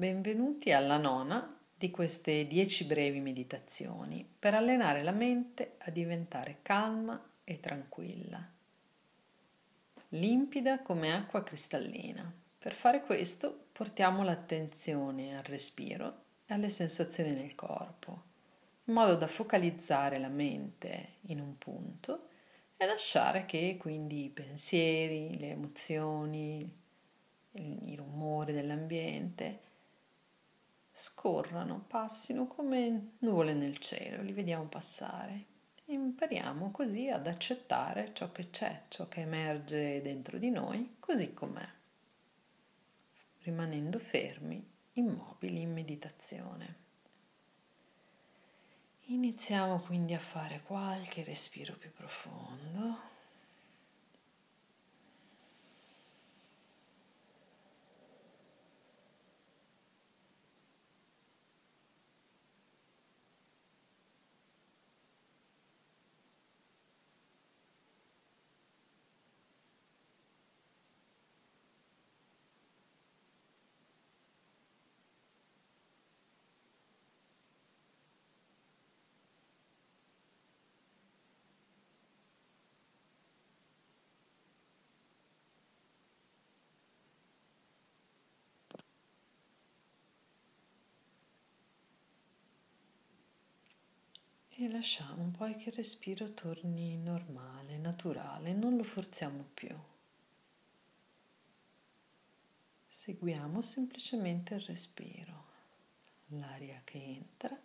Benvenuti alla nona di queste dieci brevi meditazioni per allenare la mente a diventare calma e tranquilla, limpida come acqua cristallina. Per fare questo portiamo l'attenzione al respiro e alle sensazioni nel corpo, in modo da focalizzare la mente in un punto e lasciare che quindi i pensieri, le emozioni, i rumori dell'ambiente scorrano, passino come nuvole nel cielo, li vediamo passare. Impariamo così ad accettare ciò che c'è, ciò che emerge dentro di noi, così com'è, rimanendo fermi, immobili in meditazione. Iniziamo quindi a fare qualche respiro più profondo. E lasciamo poi che il respiro torni normale, naturale, non lo forziamo più. Seguiamo semplicemente il respiro, l'aria che entra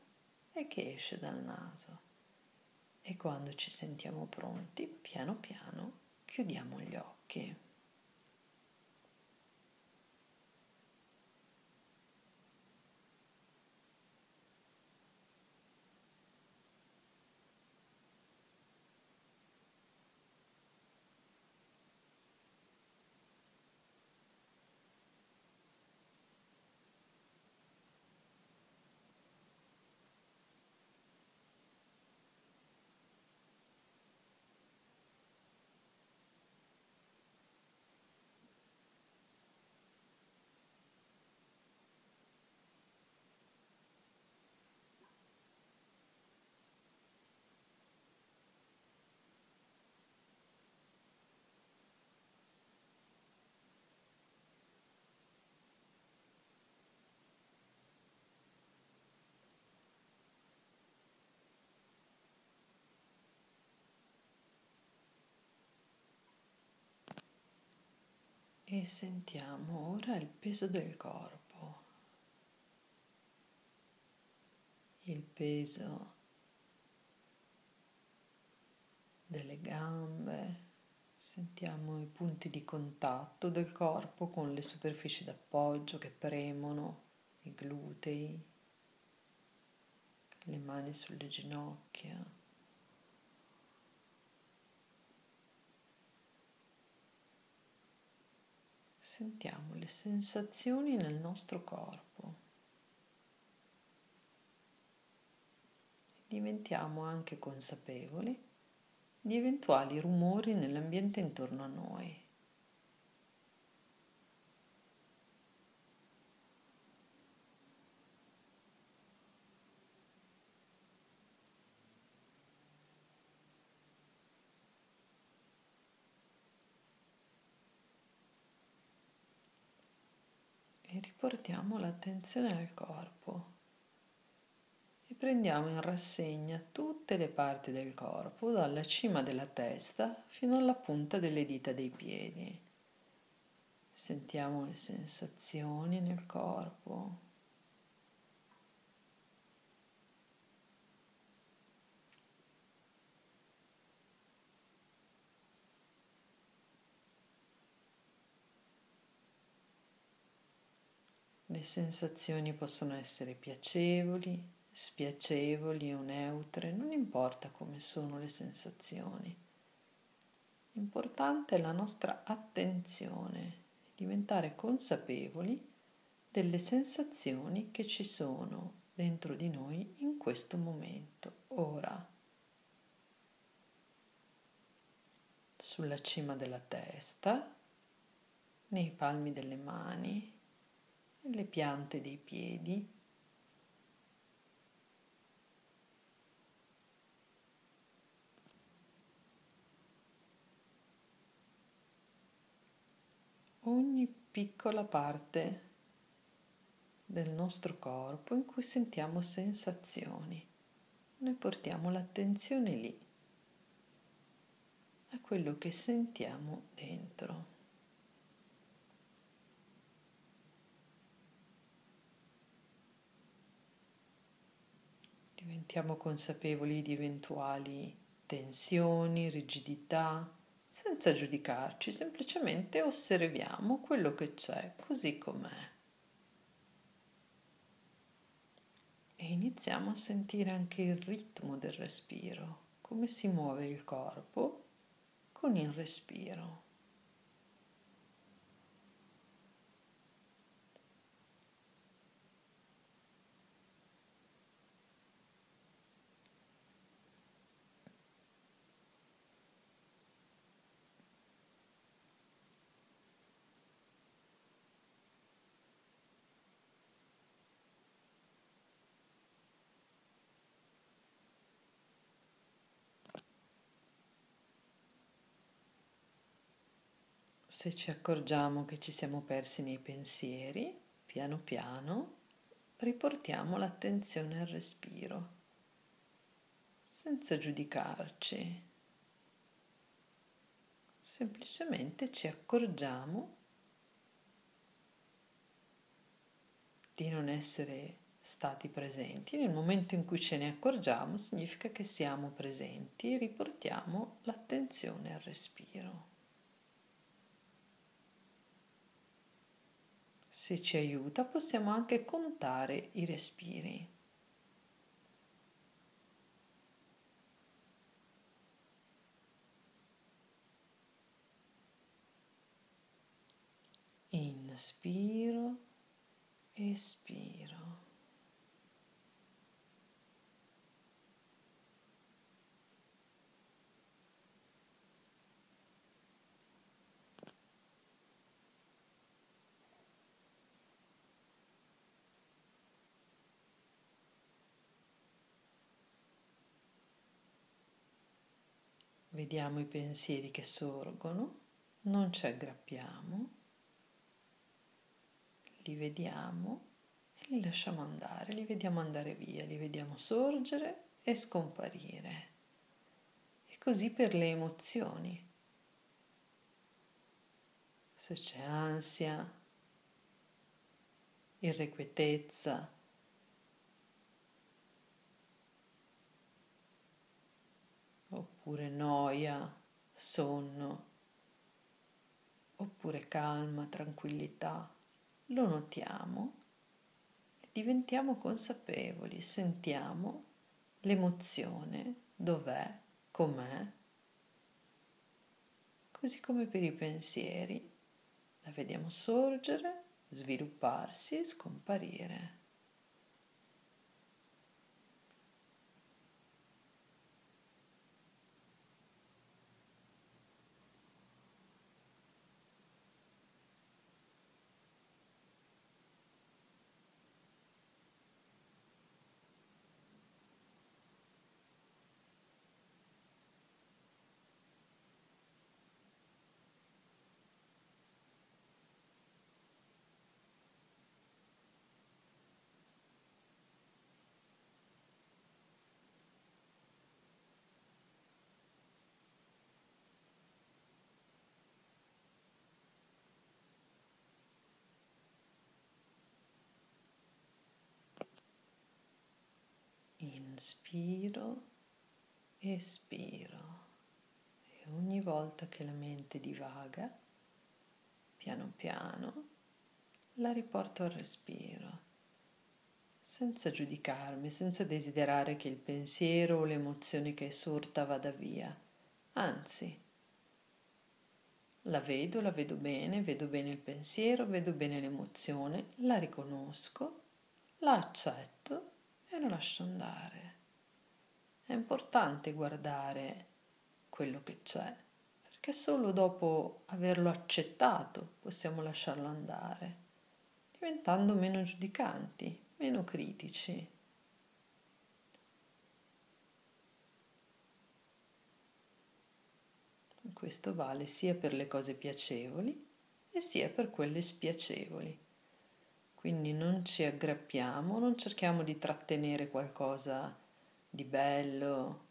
e che esce dal naso. E quando ci sentiamo pronti, piano piano chiudiamo gli occhi. E sentiamo ora il peso del corpo, il peso delle gambe, sentiamo i punti di contatto del corpo con le superfici d'appoggio che premono, i glutei, le mani sulle ginocchia. Sentiamo le sensazioni nel nostro corpo. Diventiamo anche consapevoli di eventuali rumori nell'ambiente intorno a noi. Riportiamo l'attenzione al corpo e prendiamo in rassegna tutte le parti del corpo, dalla cima della testa fino alla punta delle dita dei piedi. Sentiamo le sensazioni nel corpo. Le sensazioni possono essere piacevoli, spiacevoli o neutre, non importa come sono le sensazioni. L'importante è la nostra attenzione, diventare consapevoli delle sensazioni che ci sono dentro di noi in questo momento, ora. Sulla cima della testa, nei palmi delle mani, le piante dei piedi. Ogni piccola parte del nostro corpo in cui sentiamo sensazioni. Noi portiamo l'attenzione lì, a quello che sentiamo dentro. Diventiamo consapevoli di eventuali tensioni, rigidità, senza giudicarci, semplicemente osserviamo quello che c'è così com'è. E iniziamo a sentire anche il ritmo del respiro, come si muove il corpo con il respiro. Se ci accorgiamo che ci siamo persi nei pensieri, piano piano riportiamo l'attenzione al respiro, senza giudicarci. Semplicemente ci accorgiamo di non essere stati presenti. Nel momento in cui ce ne accorgiamo significa che siamo presenti e riportiamo l'attenzione al respiro. Se ci aiuta possiamo anche contare i respiri. Inspiro, espiro. Vediamo i pensieri che sorgono, non ci aggrappiamo, li vediamo e li lasciamo andare, li vediamo andare via, li vediamo sorgere e scomparire. E così per le emozioni. Se c'è ansia, irrequietezza, oppure noia, sonno, oppure calma, tranquillità. Lo notiamo e diventiamo consapevoli, sentiamo l'emozione, dov'è, com'è. Così come per i pensieri, la vediamo sorgere, svilupparsi e scomparire. Inspiro, espiro e ogni volta che la mente divaga, piano piano, la riporto al respiro, senza giudicarmi, senza desiderare che il pensiero o l'emozione che è sorta vada via, anzi, la vedo, la vedo bene, vedo bene il pensiero, vedo bene l'emozione, la riconosco, la accetto e lo lascio andare. È importante guardare quello che c'è, perché solo dopo averlo accettato possiamo lasciarlo andare. diventando meno giudicanti, meno critici. Questo vale sia per le cose piacevoli e sia per quelle spiacevoli. Quindi non ci aggrappiamo, non cerchiamo di trattenere qualcosa di bello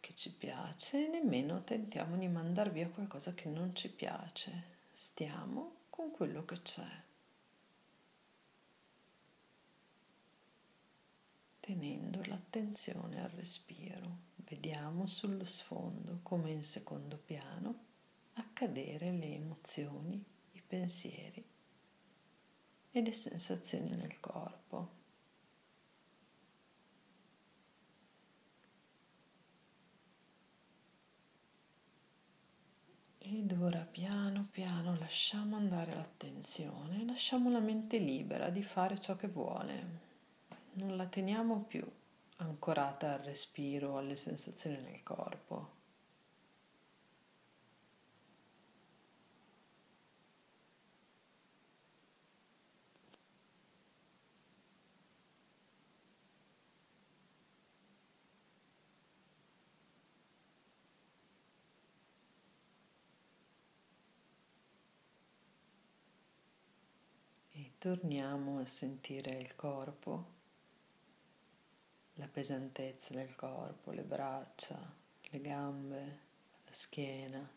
che ci piace, nemmeno tentiamo di mandar via qualcosa che non ci piace. Stiamo con quello che c'è. Tenendo l'attenzione al respiro, vediamo sullo sfondo, come in secondo piano, accadere le emozioni, i pensieri e le sensazioni nel corpo. Ed ora piano piano lasciamo andare l'attenzione, lasciamo la mente libera di fare ciò che vuole, non la teniamo più ancorata al respiro, alle sensazioni nel corpo. Torniamo a sentire il corpo, la pesantezza del corpo, le braccia, le gambe, la schiena.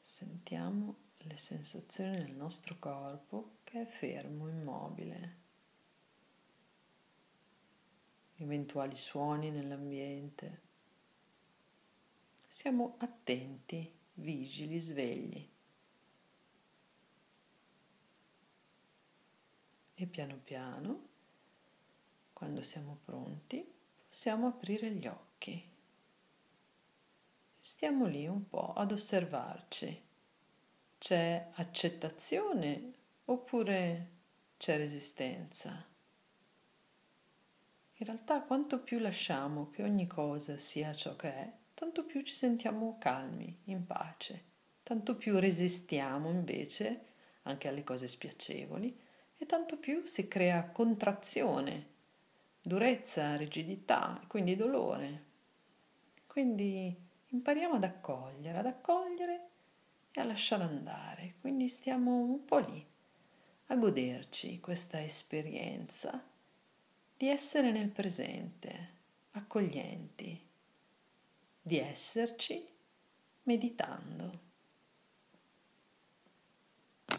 Sentiamo le sensazioni nel nostro corpo che è fermo, immobile. Eventuali suoni nell'ambiente. Siamo attenti, vigili, svegli. E piano piano, quando siamo pronti, possiamo aprire gli occhi. Stiamo lì un po' ad osservarci. C'è accettazione oppure c'è resistenza? In realtà quanto più lasciamo che ogni cosa sia ciò che è, tanto più ci sentiamo calmi, in pace, tanto più resistiamo invece anche alle cose spiacevoli tanto più si crea contrazione, durezza, rigidità, quindi dolore. Quindi impariamo ad accogliere, ad accogliere e a lasciare andare. Quindi stiamo un po' lì a goderci questa esperienza di essere nel presente, accoglienti, di esserci meditando.